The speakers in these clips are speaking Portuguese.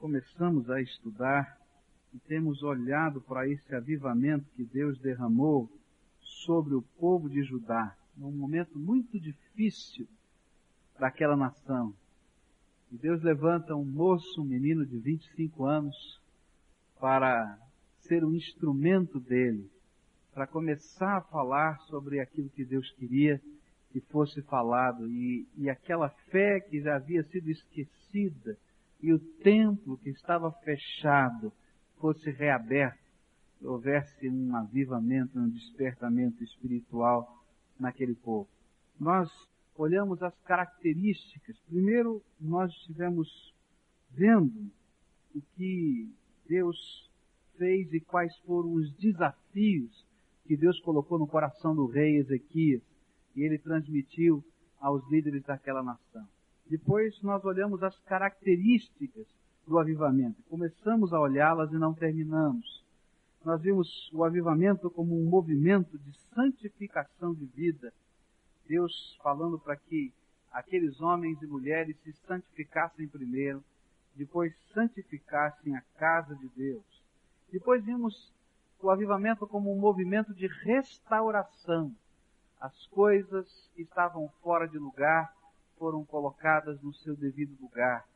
começamos a estudar e temos olhado para esse avivamento que Deus derramou sobre o povo de Judá, num momento muito difícil daquela nação. E Deus levanta um moço, um menino de 25 anos, para ser um instrumento dele, para começar a falar sobre aquilo que Deus queria que fosse falado e, e aquela fé que já havia sido esquecida e o templo que estava fechado fosse reaberto, houvesse um avivamento, um despertamento espiritual naquele povo. Nós olhamos as características. Primeiro, nós estivemos vendo o que Deus fez e quais foram os desafios que Deus colocou no coração do rei Ezequias e ele transmitiu aos líderes daquela nação. Depois nós olhamos as características do avivamento. Começamos a olhá-las e não terminamos. Nós vimos o avivamento como um movimento de santificação de vida. Deus falando para que aqueles homens e mulheres se santificassem primeiro, depois santificassem a casa de Deus. Depois vimos o avivamento como um movimento de restauração as coisas que estavam fora de lugar foram colocadas no seu devido lugar.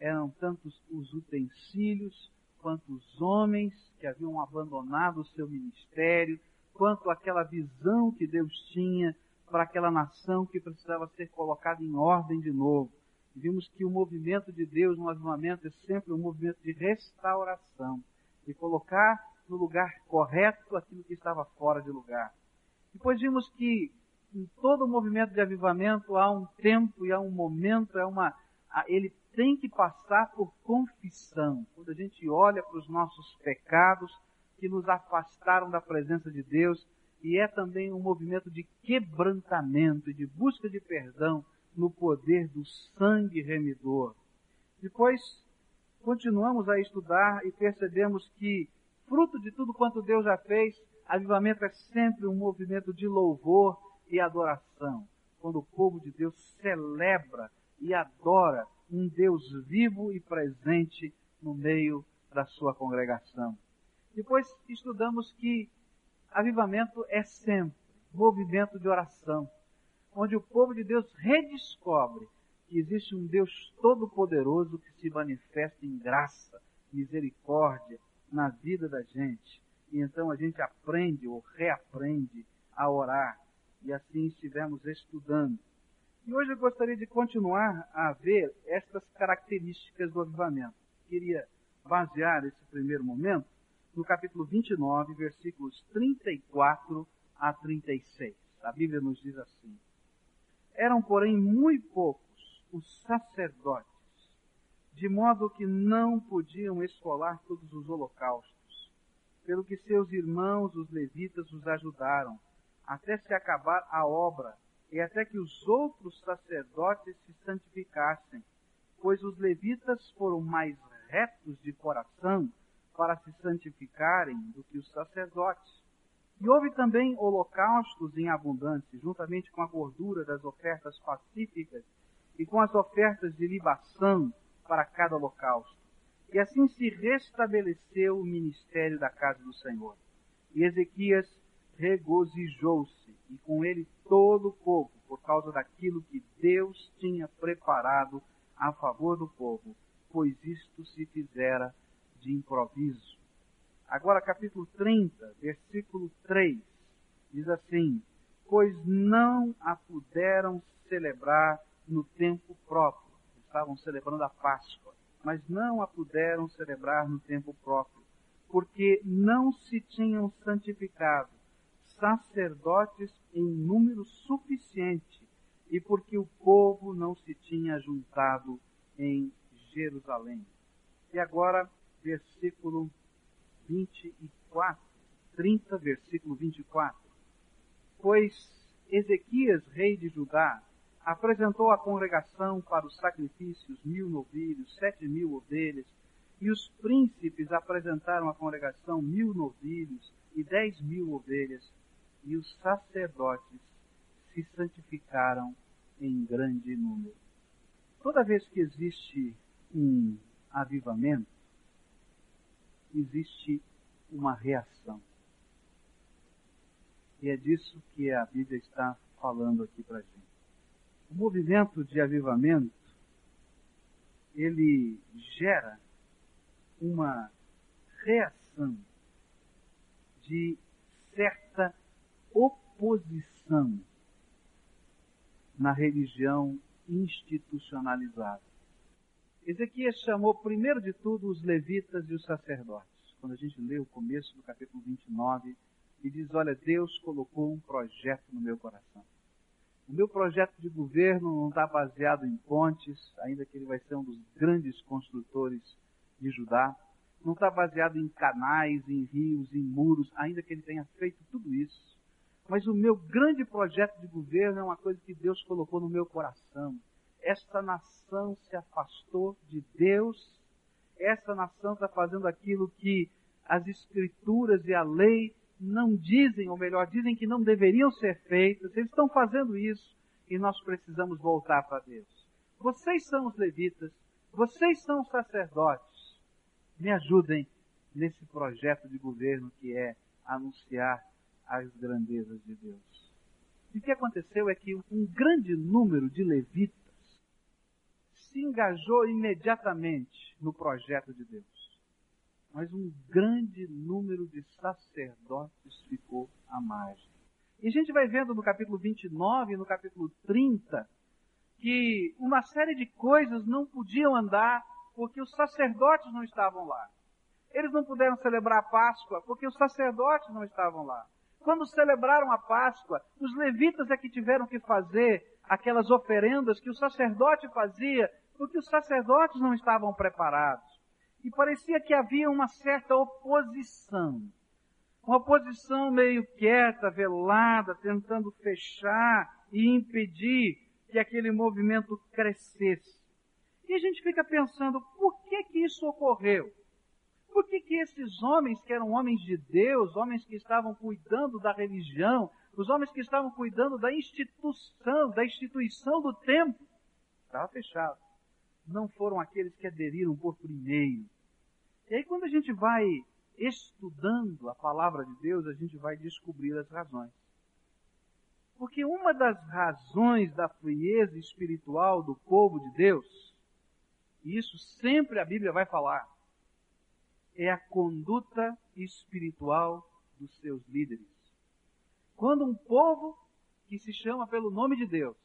Eram tantos os utensílios, quanto os homens que haviam abandonado o seu ministério, quanto aquela visão que Deus tinha para aquela nação que precisava ser colocada em ordem de novo. Vimos que o movimento de Deus no avivamento é sempre um movimento de restauração, de colocar no lugar correto aquilo que estava fora de lugar. Depois vimos que em todo movimento de avivamento há um tempo e há um momento, é uma, ele tem que passar por confissão. Quando a gente olha para os nossos pecados que nos afastaram da presença de Deus, e é também um movimento de quebrantamento e de busca de perdão no poder do sangue remidor. Depois, continuamos a estudar e percebemos que, fruto de tudo quanto Deus já fez, Avivamento é sempre um movimento de louvor e adoração. Quando o povo de Deus celebra e adora um Deus vivo e presente no meio da sua congregação. Depois estudamos que avivamento é sempre movimento de oração, onde o povo de Deus redescobre que existe um Deus todo-poderoso que se manifesta em graça, misericórdia na vida da gente e então a gente aprende ou reaprende a orar. E assim estivemos estudando. E hoje eu gostaria de continuar a ver estas características do avivamento. Queria basear esse primeiro momento no capítulo 29, versículos 34 a 36. A Bíblia nos diz assim: Eram, porém, muito poucos os sacerdotes, de modo que não podiam escolar todos os holocaustos pelo que seus irmãos, os levitas, os ajudaram, até se acabar a obra, e até que os outros sacerdotes se santificassem, pois os levitas foram mais retos de coração para se santificarem do que os sacerdotes. E houve também holocaustos em abundância, juntamente com a gordura das ofertas pacíficas e com as ofertas de libação para cada holocausto. E assim se restabeleceu o ministério da casa do Senhor. E Ezequias regozijou-se, e com ele todo o povo, por causa daquilo que Deus tinha preparado a favor do povo, pois isto se fizera de improviso. Agora, capítulo 30, versículo 3, diz assim: Pois não a puderam celebrar no tempo próprio. Estavam celebrando a Páscoa mas não a puderam celebrar no tempo próprio, porque não se tinham santificado sacerdotes em número suficiente e porque o povo não se tinha juntado em Jerusalém. E agora, versículo 24, 30, versículo 24. Pois Ezequias, rei de Judá, apresentou à congregação para os sacrifícios mil novilhos, sete mil ovelhas, e os príncipes apresentaram à congregação mil novilhos e dez mil ovelhas, e os sacerdotes se santificaram em grande número. Toda vez que existe um avivamento, existe uma reação. E é disso que a Bíblia está falando aqui para gente. O movimento de avivamento, ele gera uma reação de certa oposição na religião institucionalizada. Ezequias chamou primeiro de tudo os levitas e os sacerdotes. Quando a gente lê o começo do capítulo 29, e diz: Olha, Deus colocou um projeto no meu coração. O meu projeto de governo não está baseado em pontes, ainda que ele vai ser um dos grandes construtores de Judá. Não está baseado em canais, em rios, em muros, ainda que ele tenha feito tudo isso. Mas o meu grande projeto de governo é uma coisa que Deus colocou no meu coração. Esta nação se afastou de Deus. Essa nação está fazendo aquilo que as escrituras e a lei não dizem, ou melhor, dizem que não deveriam ser feitas, eles estão fazendo isso e nós precisamos voltar para Deus. Vocês são os levitas, vocês são os sacerdotes. Me ajudem nesse projeto de governo que é anunciar as grandezas de Deus. E o que aconteceu é que um grande número de levitas se engajou imediatamente no projeto de Deus mas um grande número de sacerdotes ficou à margem. E a gente vai vendo no capítulo 29 e no capítulo 30 que uma série de coisas não podiam andar porque os sacerdotes não estavam lá. Eles não puderam celebrar a Páscoa porque os sacerdotes não estavam lá. Quando celebraram a Páscoa, os levitas é que tiveram que fazer aquelas oferendas que o sacerdote fazia porque os sacerdotes não estavam preparados e parecia que havia uma certa oposição. Uma oposição meio quieta, velada, tentando fechar e impedir que aquele movimento crescesse. E a gente fica pensando, por que que isso ocorreu? Por que que esses homens, que eram homens de Deus, homens que estavam cuidando da religião, os homens que estavam cuidando da instituição, da instituição do templo, estava fechado não foram aqueles que aderiram por primeiro. E aí, quando a gente vai estudando a palavra de Deus, a gente vai descobrir as razões. Porque uma das razões da frieza espiritual do povo de Deus, e isso sempre a Bíblia vai falar, é a conduta espiritual dos seus líderes. Quando um povo que se chama pelo nome de Deus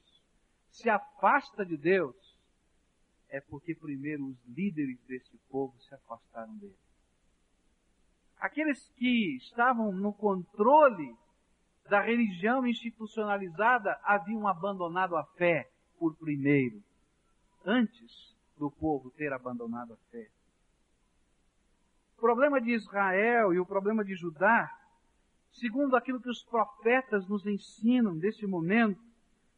se afasta de Deus, é porque primeiro os líderes desse povo se afastaram dele. Aqueles que estavam no controle da religião institucionalizada haviam abandonado a fé por primeiro, antes do povo ter abandonado a fé. O problema de Israel e o problema de Judá, segundo aquilo que os profetas nos ensinam deste momento,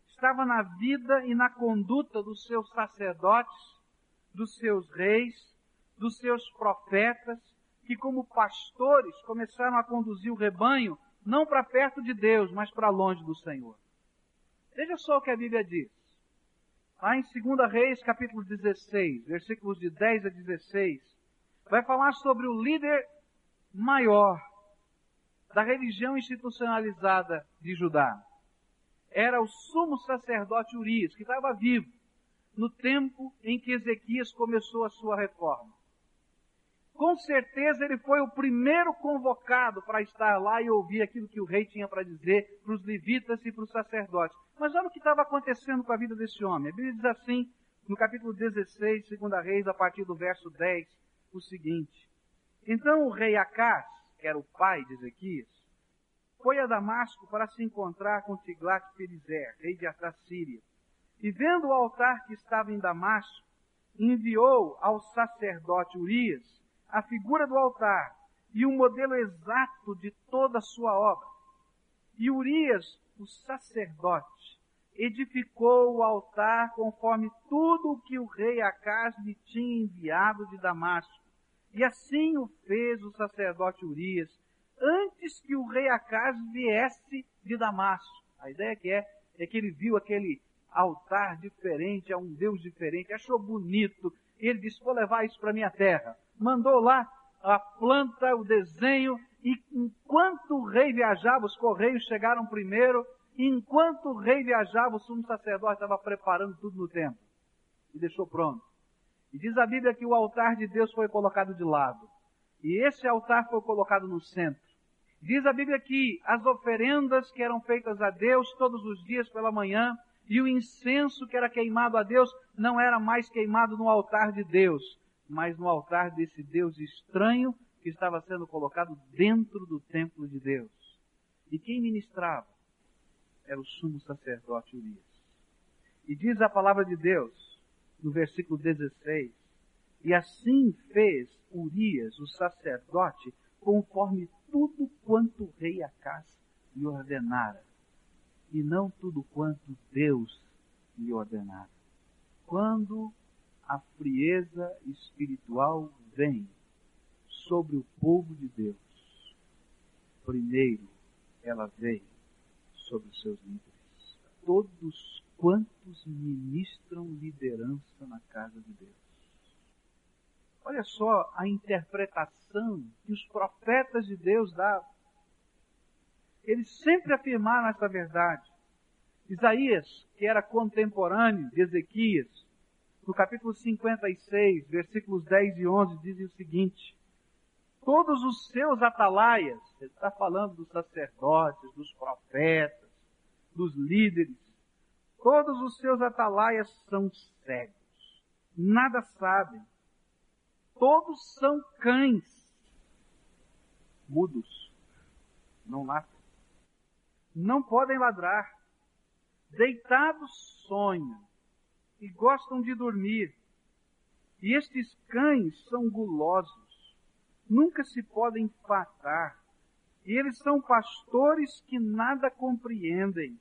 estava na vida e na conduta dos seus sacerdotes, dos seus reis, dos seus profetas, que como pastores começaram a conduzir o rebanho não para perto de Deus, mas para longe do Senhor. Veja só o que a Bíblia diz. Lá em 2 Reis, capítulo 16, versículos de 10 a 16, vai falar sobre o líder maior da religião institucionalizada de Judá era o sumo sacerdote Urias, que estava vivo no tempo em que Ezequias começou a sua reforma. Com certeza ele foi o primeiro convocado para estar lá e ouvir aquilo que o rei tinha para dizer para os levitas e para os sacerdotes. Mas olha o que estava acontecendo com a vida desse homem. A Bíblia diz assim, no capítulo 16, 2 Reis, a partir do verso 10, o seguinte. Então o rei Acás, que era o pai de Ezequias, foi a Damasco para se encontrar com Tiglat-Pileser, rei de Assíria. E vendo o altar que estava em Damasco, enviou ao sacerdote Urias a figura do altar e o modelo exato de toda a sua obra. E Urias, o sacerdote, edificou o altar conforme tudo o que o rei Acas lhe tinha enviado de Damasco. E assim o fez o sacerdote Urias, antes que o rei Acas viesse de Damasco. A ideia que é, é que ele viu aquele altar diferente, a um Deus diferente, achou bonito, ele disse, vou levar isso para minha terra. Mandou lá a planta, o desenho, e enquanto o rei viajava, os correios chegaram primeiro, enquanto o rei viajava, o sumo sacerdote estava preparando tudo no templo. E deixou pronto. E diz a Bíblia que o altar de Deus foi colocado de lado. E esse altar foi colocado no centro. Diz a Bíblia que as oferendas que eram feitas a Deus todos os dias pela manhã e o incenso que era queimado a Deus não era mais queimado no altar de Deus, mas no altar desse Deus estranho que estava sendo colocado dentro do templo de Deus. E quem ministrava? Era o sumo sacerdote Urias. E diz a palavra de Deus no versículo 16. E assim fez Urias, o sacerdote, conforme tudo quanto o rei Acás lhe ordenara, e não tudo quanto Deus lhe ordenara. Quando a frieza espiritual vem sobre o povo de Deus, primeiro ela veio sobre os seus líderes. Todos quantos ministram liderança na casa de Deus. Olha só a interpretação que os profetas de Deus davam. Eles sempre afirmaram essa verdade. Isaías, que era contemporâneo de Ezequias, no capítulo 56, versículos 10 e 11, dizem o seguinte: Todos os seus atalaias, ele está falando dos sacerdotes, dos profetas, dos líderes, Todos os seus atalaias são cegos, nada sabem. Todos são cães, mudos, não latem. Não podem ladrar. Deitados sonham e gostam de dormir. E estes cães são gulosos, nunca se podem fartar. E eles são pastores que nada compreendem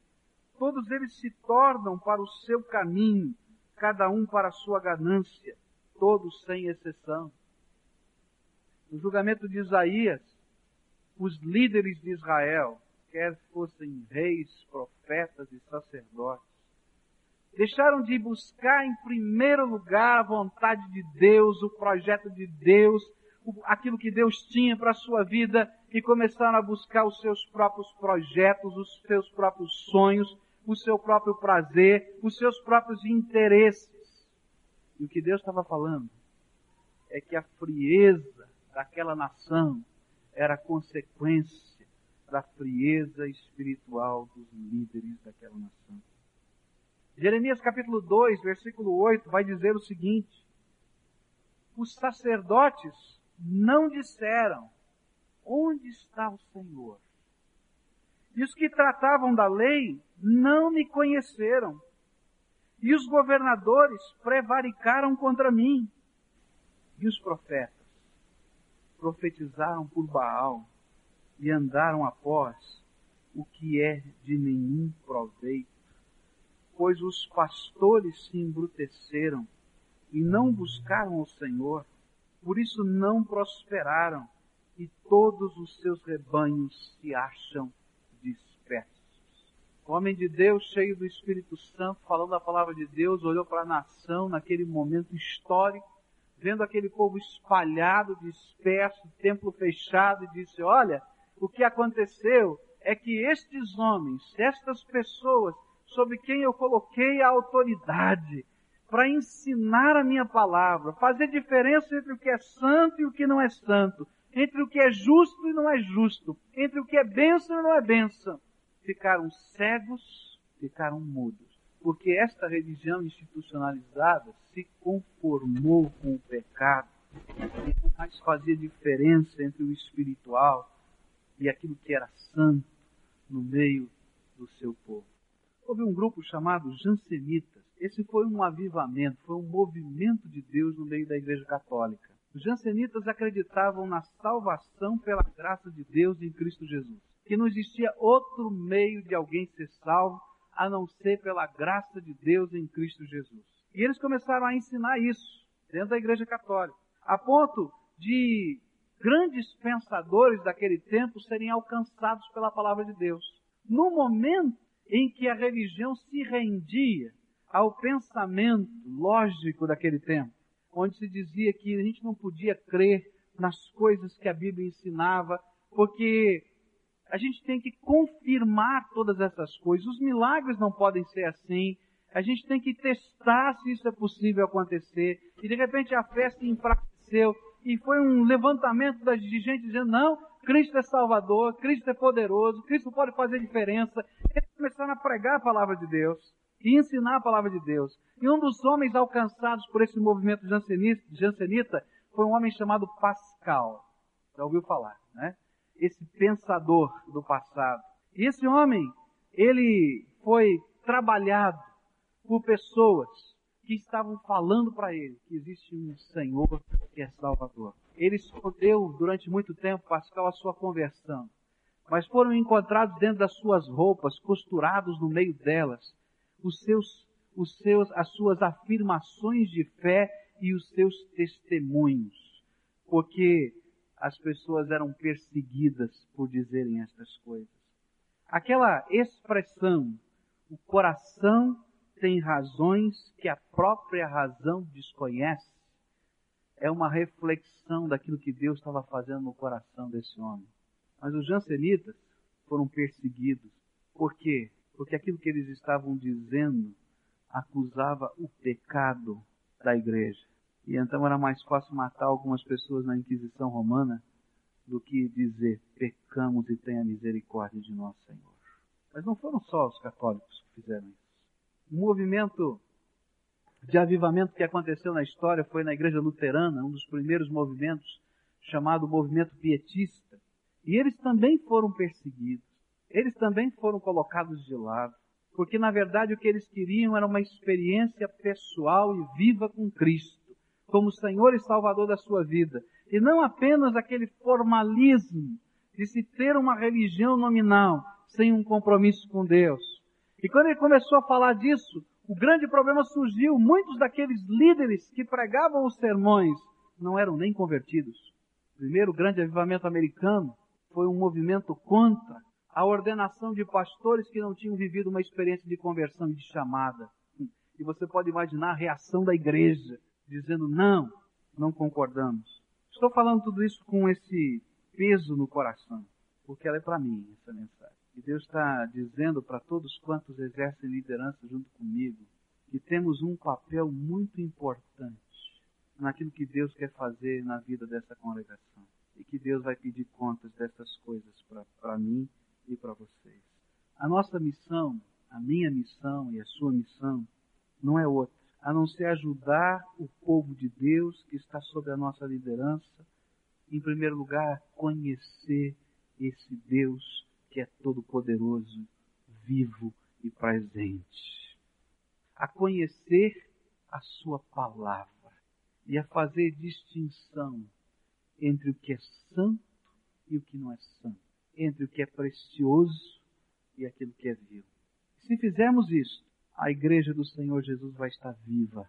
todos eles se tornam para o seu caminho, cada um para a sua ganância, todos sem exceção. No julgamento de Isaías, os líderes de Israel, quer fossem reis, profetas e sacerdotes, deixaram de buscar em primeiro lugar a vontade de Deus, o projeto de Deus, aquilo que Deus tinha para a sua vida e começaram a buscar os seus próprios projetos, os seus próprios sonhos, o seu próprio prazer, os seus próprios interesses. E o que Deus estava falando é que a frieza daquela nação era consequência da frieza espiritual dos líderes daquela nação. Jeremias capítulo 2, versículo 8 vai dizer o seguinte: Os sacerdotes não disseram: Onde está o Senhor? E os que tratavam da lei não me conheceram. E os governadores prevaricaram contra mim. E os profetas profetizaram por Baal e andaram após o que é de nenhum proveito. Pois os pastores se embruteceram e não buscaram o Senhor, por isso não prosperaram, e todos os seus rebanhos se acham homem de Deus, cheio do Espírito Santo, falando a palavra de Deus, olhou para a nação naquele momento histórico, vendo aquele povo espalhado, disperso, templo fechado, e disse: Olha, o que aconteceu é que estes homens, estas pessoas, sobre quem eu coloquei a autoridade, para ensinar a minha palavra, fazer diferença entre o que é santo e o que não é santo, entre o que é justo e não é justo, entre o que é bênção e não é bênção. Ficaram cegos, ficaram mudos. Porque esta religião institucionalizada se conformou com o pecado e não mais fazia diferença entre o espiritual e aquilo que era santo no meio do seu povo. Houve um grupo chamado Jansenitas. Esse foi um avivamento, foi um movimento de Deus no meio da Igreja Católica. Os jansenitas acreditavam na salvação pela graça de Deus em Cristo Jesus, que não existia outro meio de alguém ser salvo a não ser pela graça de Deus em Cristo Jesus. E eles começaram a ensinar isso dentro da Igreja Católica, a ponto de grandes pensadores daquele tempo serem alcançados pela palavra de Deus. No momento em que a religião se rendia ao pensamento lógico daquele tempo, onde se dizia que a gente não podia crer nas coisas que a Bíblia ensinava, porque a gente tem que confirmar todas essas coisas. Os milagres não podem ser assim. A gente tem que testar se isso é possível acontecer. E de repente a festa enfraqueceu e foi um levantamento de gente dizendo, não, Cristo é Salvador, Cristo é poderoso, Cristo pode fazer diferença. Eles começaram a pregar a palavra de Deus e ensinar a palavra de Deus. E um dos homens alcançados por esse movimento jansenita foi um homem chamado Pascal. Já ouviu falar, né? Esse pensador do passado. E esse homem, ele foi trabalhado por pessoas que estavam falando para ele que existe um Senhor que é Salvador. Ele escondeu durante muito tempo, Pascal, a sua conversão. Mas foram encontrados dentro das suas roupas, costurados no meio delas, os seus, os seus, as suas afirmações de fé e os seus testemunhos. Porque as pessoas eram perseguidas por dizerem estas coisas. Aquela expressão, o coração tem razões que a própria razão desconhece, é uma reflexão daquilo que Deus estava fazendo no coração desse homem. Mas os jansenitas foram perseguidos. Por quê? Porque aquilo que eles estavam dizendo acusava o pecado da igreja. E então era mais fácil matar algumas pessoas na Inquisição Romana do que dizer pecamos e tenha misericórdia de nós, Senhor. Mas não foram só os católicos que fizeram isso. Um movimento de avivamento que aconteceu na história foi na igreja luterana, um dos primeiros movimentos chamado movimento pietista. E eles também foram perseguidos. Eles também foram colocados de lado. Porque na verdade o que eles queriam era uma experiência pessoal e viva com Cristo, como Senhor e Salvador da sua vida. E não apenas aquele formalismo de se ter uma religião nominal sem um compromisso com Deus. E quando ele começou a falar disso, o grande problema surgiu. Muitos daqueles líderes que pregavam os sermões não eram nem convertidos. O primeiro grande avivamento americano foi um movimento contra a ordenação de pastores que não tinham vivido uma experiência de conversão e de chamada. E você pode imaginar a reação da igreja, dizendo: não, não concordamos. Estou falando tudo isso com esse peso no coração, porque ela é para mim, essa mensagem. E Deus está dizendo para todos quantos exercem liderança junto comigo que temos um papel muito importante naquilo que Deus quer fazer na vida dessa congregação. E que Deus vai pedir contas dessas coisas para mim e para vocês. A nossa missão, a minha missão e a sua missão, não é outra, a não ser ajudar o povo de Deus que está sob a nossa liderança, em primeiro lugar, conhecer esse Deus que é todo-poderoso, vivo e presente. A conhecer a Sua palavra e a fazer distinção entre o que é santo e o que não é santo, entre o que é precioso e aquilo que é vil. Se fizermos isso, a igreja do Senhor Jesus vai estar viva,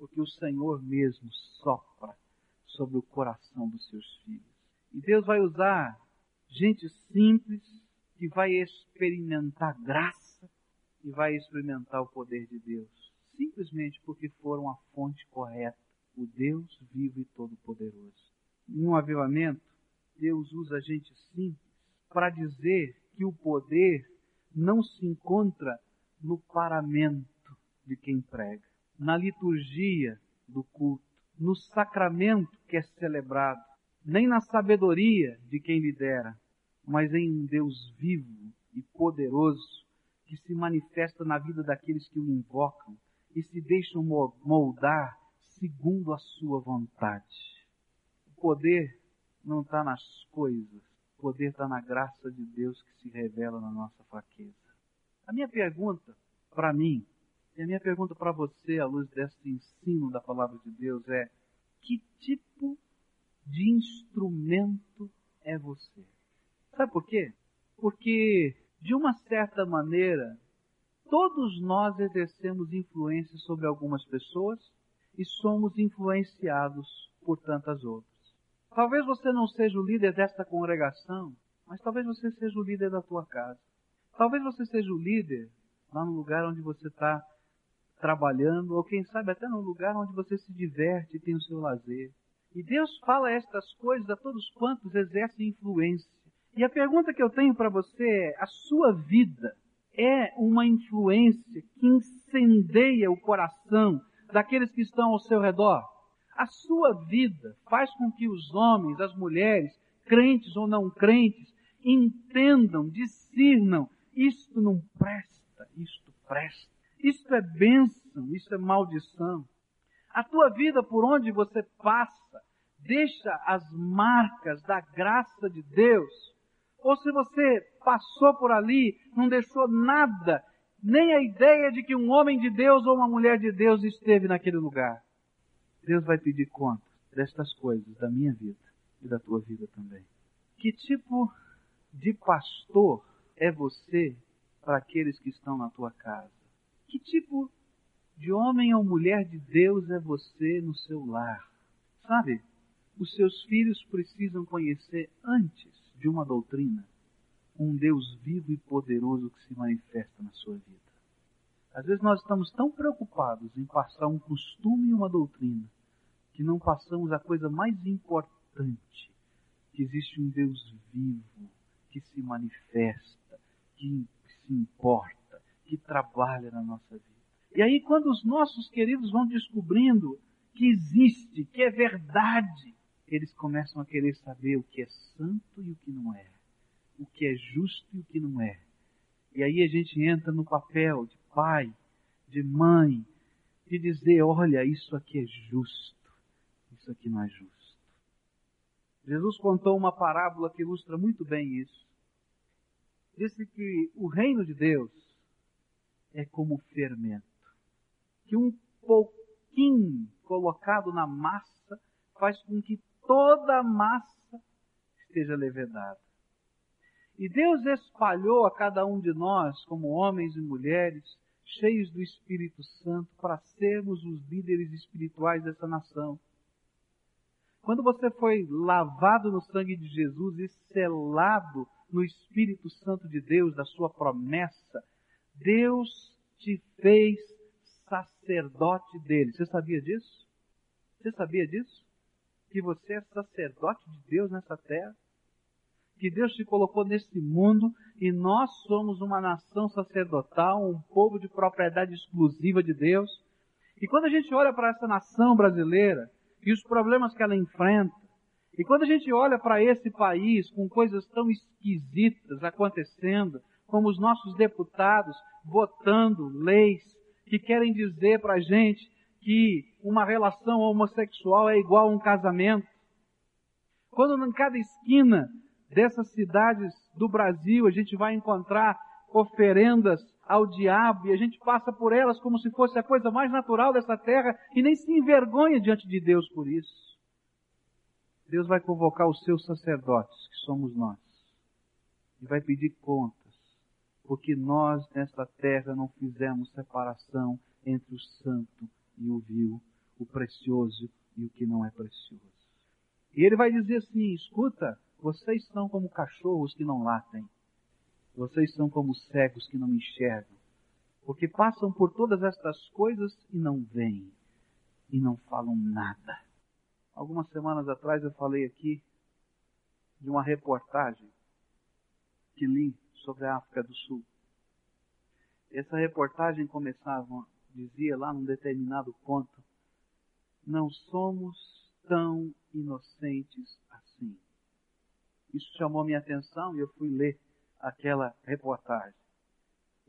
porque o Senhor mesmo sopra sobre o coração dos seus filhos. E Deus vai usar gente simples, que vai experimentar graça e vai experimentar o poder de Deus, simplesmente porque foram a fonte correta, o Deus vivo e todo-poderoso. Em um avivamento, Deus usa gente simples para dizer que o poder não se encontra no paramento de quem prega, na liturgia do culto, no sacramento que é celebrado, nem na sabedoria de quem lidera, mas em um Deus vivo e poderoso que se manifesta na vida daqueles que o invocam e se deixam moldar segundo a sua vontade. O poder não está nas coisas, o poder está na graça de Deus que se revela na nossa fraqueza. A minha pergunta para mim, e a minha pergunta para você, à luz desse ensino da palavra de Deus, é: que tipo de instrumento é você? Sabe por quê? Porque, de uma certa maneira, todos nós exercemos influência sobre algumas pessoas e somos influenciados por tantas outras. Talvez você não seja o líder desta congregação, mas talvez você seja o líder da tua casa. Talvez você seja o líder lá no lugar onde você está trabalhando, ou quem sabe até num lugar onde você se diverte e tem o seu lazer. E Deus fala estas coisas a todos quantos exercem influência. E a pergunta que eu tenho para você é: a sua vida é uma influência que incendeia o coração daqueles que estão ao seu redor? A sua vida faz com que os homens, as mulheres, crentes ou não crentes, entendam, discernam, isto não presta, isto presta. Isto é bênção, isto é maldição. A tua vida por onde você passa deixa as marcas da graça de Deus. Ou se você passou por ali, não deixou nada, nem a ideia de que um homem de Deus ou uma mulher de Deus esteve naquele lugar. Deus vai pedir conta destas coisas da minha vida e da tua vida também. Que tipo de pastor é você para aqueles que estão na tua casa? Que tipo de homem ou mulher de Deus é você no seu lar? Sabe, os seus filhos precisam conhecer antes de uma doutrina um Deus vivo e poderoso que se manifesta na sua vida. Às vezes nós estamos tão preocupados em passar um costume e uma doutrina que não passamos a coisa mais importante, que existe um Deus vivo que se manifesta, que se importa, que trabalha na nossa vida. E aí quando os nossos queridos vão descobrindo que existe, que é verdade, eles começam a querer saber o que é santo e o que não é, o que é justo e o que não é. E aí a gente entra no papel de pai, de mãe, de dizer: olha, isso aqui é justo, isso aqui não é justo. Jesus contou uma parábola que ilustra muito bem isso. Disse que o reino de Deus é como fermento, que um pouquinho colocado na massa faz com que toda a massa esteja levedada. E Deus espalhou a cada um de nós, como homens e mulheres, cheios do Espírito Santo, para sermos os líderes espirituais dessa nação. Quando você foi lavado no sangue de Jesus e selado no Espírito Santo de Deus, da sua promessa, Deus te fez sacerdote dele. Você sabia disso? Você sabia disso? Que você é sacerdote de Deus nessa terra? que Deus te colocou nesse mundo e nós somos uma nação sacerdotal, um povo de propriedade exclusiva de Deus. E quando a gente olha para essa nação brasileira e os problemas que ela enfrenta, e quando a gente olha para esse país com coisas tão esquisitas acontecendo, como os nossos deputados votando leis que querem dizer para a gente que uma relação homossexual é igual a um casamento, quando em cada esquina dessas cidades do Brasil, a gente vai encontrar oferendas ao diabo e a gente passa por elas como se fosse a coisa mais natural dessa terra e nem se envergonha diante de Deus por isso. Deus vai convocar os seus sacerdotes, que somos nós, e vai pedir contas, porque nós nesta terra não fizemos separação entre o santo e o vil, o precioso e o que não é precioso. E ele vai dizer assim: escuta, vocês são como cachorros que não latem. Vocês são como cegos que não enxergam. Porque passam por todas estas coisas e não veem. E não falam nada. Algumas semanas atrás eu falei aqui de uma reportagem que li sobre a África do Sul. Essa reportagem começava, dizia lá num determinado ponto, não somos tão inocentes assim. Isso chamou minha atenção e eu fui ler aquela reportagem.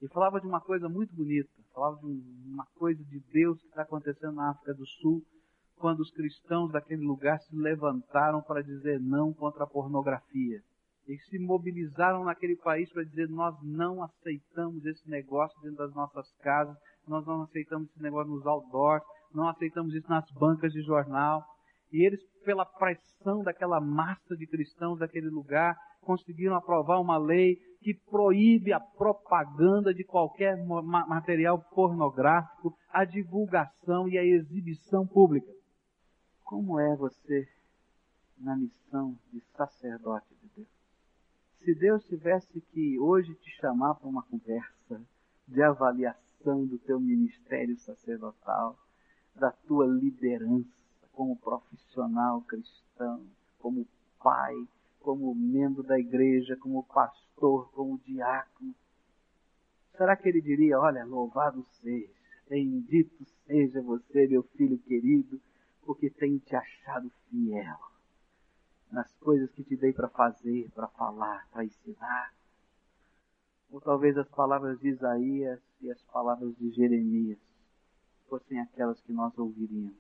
E falava de uma coisa muito bonita, falava de uma coisa de Deus que está acontecendo na África do Sul, quando os cristãos daquele lugar se levantaram para dizer não contra a pornografia. E se mobilizaram naquele país para dizer nós não aceitamos esse negócio dentro das nossas casas, nós não aceitamos esse negócio nos outdoors, não aceitamos isso nas bancas de jornal. E eles, pela pressão daquela massa de cristãos daquele lugar, conseguiram aprovar uma lei que proíbe a propaganda de qualquer material pornográfico, a divulgação e a exibição pública. Como é você na missão de sacerdote de Deus? Se Deus tivesse que hoje te chamar para uma conversa de avaliação do teu ministério sacerdotal, da tua liderança como profissional cristão, como pai, como membro da igreja, como pastor, como diácono. Será que ele diria: Olha, louvado seja, bendito seja você, meu filho querido, porque tem te achado fiel nas coisas que te dei para fazer, para falar, para ensinar? Ou talvez as palavras de Isaías e as palavras de Jeremias fossem aquelas que nós ouviríamos.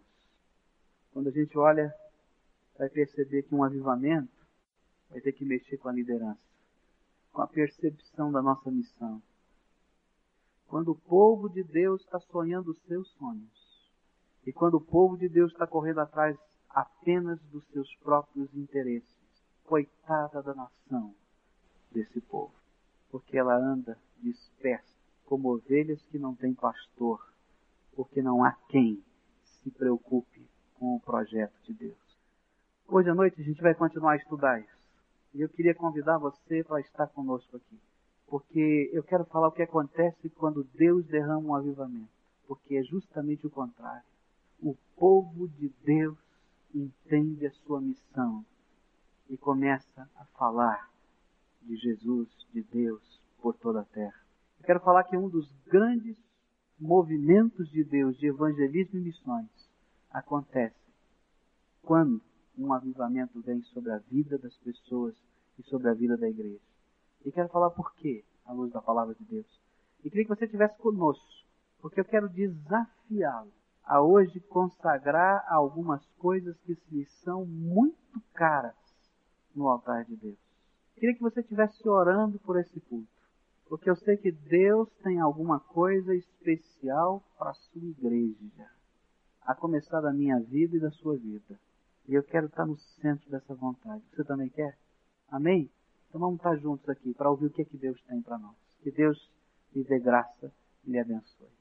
Quando a gente olha, vai perceber que um avivamento vai ter que mexer com a liderança, com a percepção da nossa missão. Quando o povo de Deus está sonhando os seus sonhos, e quando o povo de Deus está correndo atrás apenas dos seus próprios interesses, coitada da nação desse povo porque ela anda dispersa, como ovelhas que não têm pastor, porque não há quem se preocupe com o projeto de Deus. Hoje à noite a gente vai continuar a estudar isso. E eu queria convidar você para estar conosco aqui. Porque eu quero falar o que acontece quando Deus derrama um avivamento. Porque é justamente o contrário. O povo de Deus entende a sua missão e começa a falar de Jesus, de Deus, por toda a terra. Eu quero falar que um dos grandes movimentos de Deus de evangelismo e missões acontece quando um avivamento vem sobre a vida das pessoas e sobre a vida da igreja. E quero falar por quê, à luz da palavra de Deus. E queria que você estivesse conosco, porque eu quero desafiá-lo a hoje consagrar algumas coisas que lhe são muito caras no altar de Deus. Queria que você estivesse orando por esse culto, porque eu sei que Deus tem alguma coisa especial para a sua igreja, a começar da minha vida e da sua vida. E eu quero estar no centro dessa vontade. Você também quer? Amém? Então vamos estar juntos aqui para ouvir o que é que Deus tem para nós. Que Deus lhe dê graça e lhe abençoe.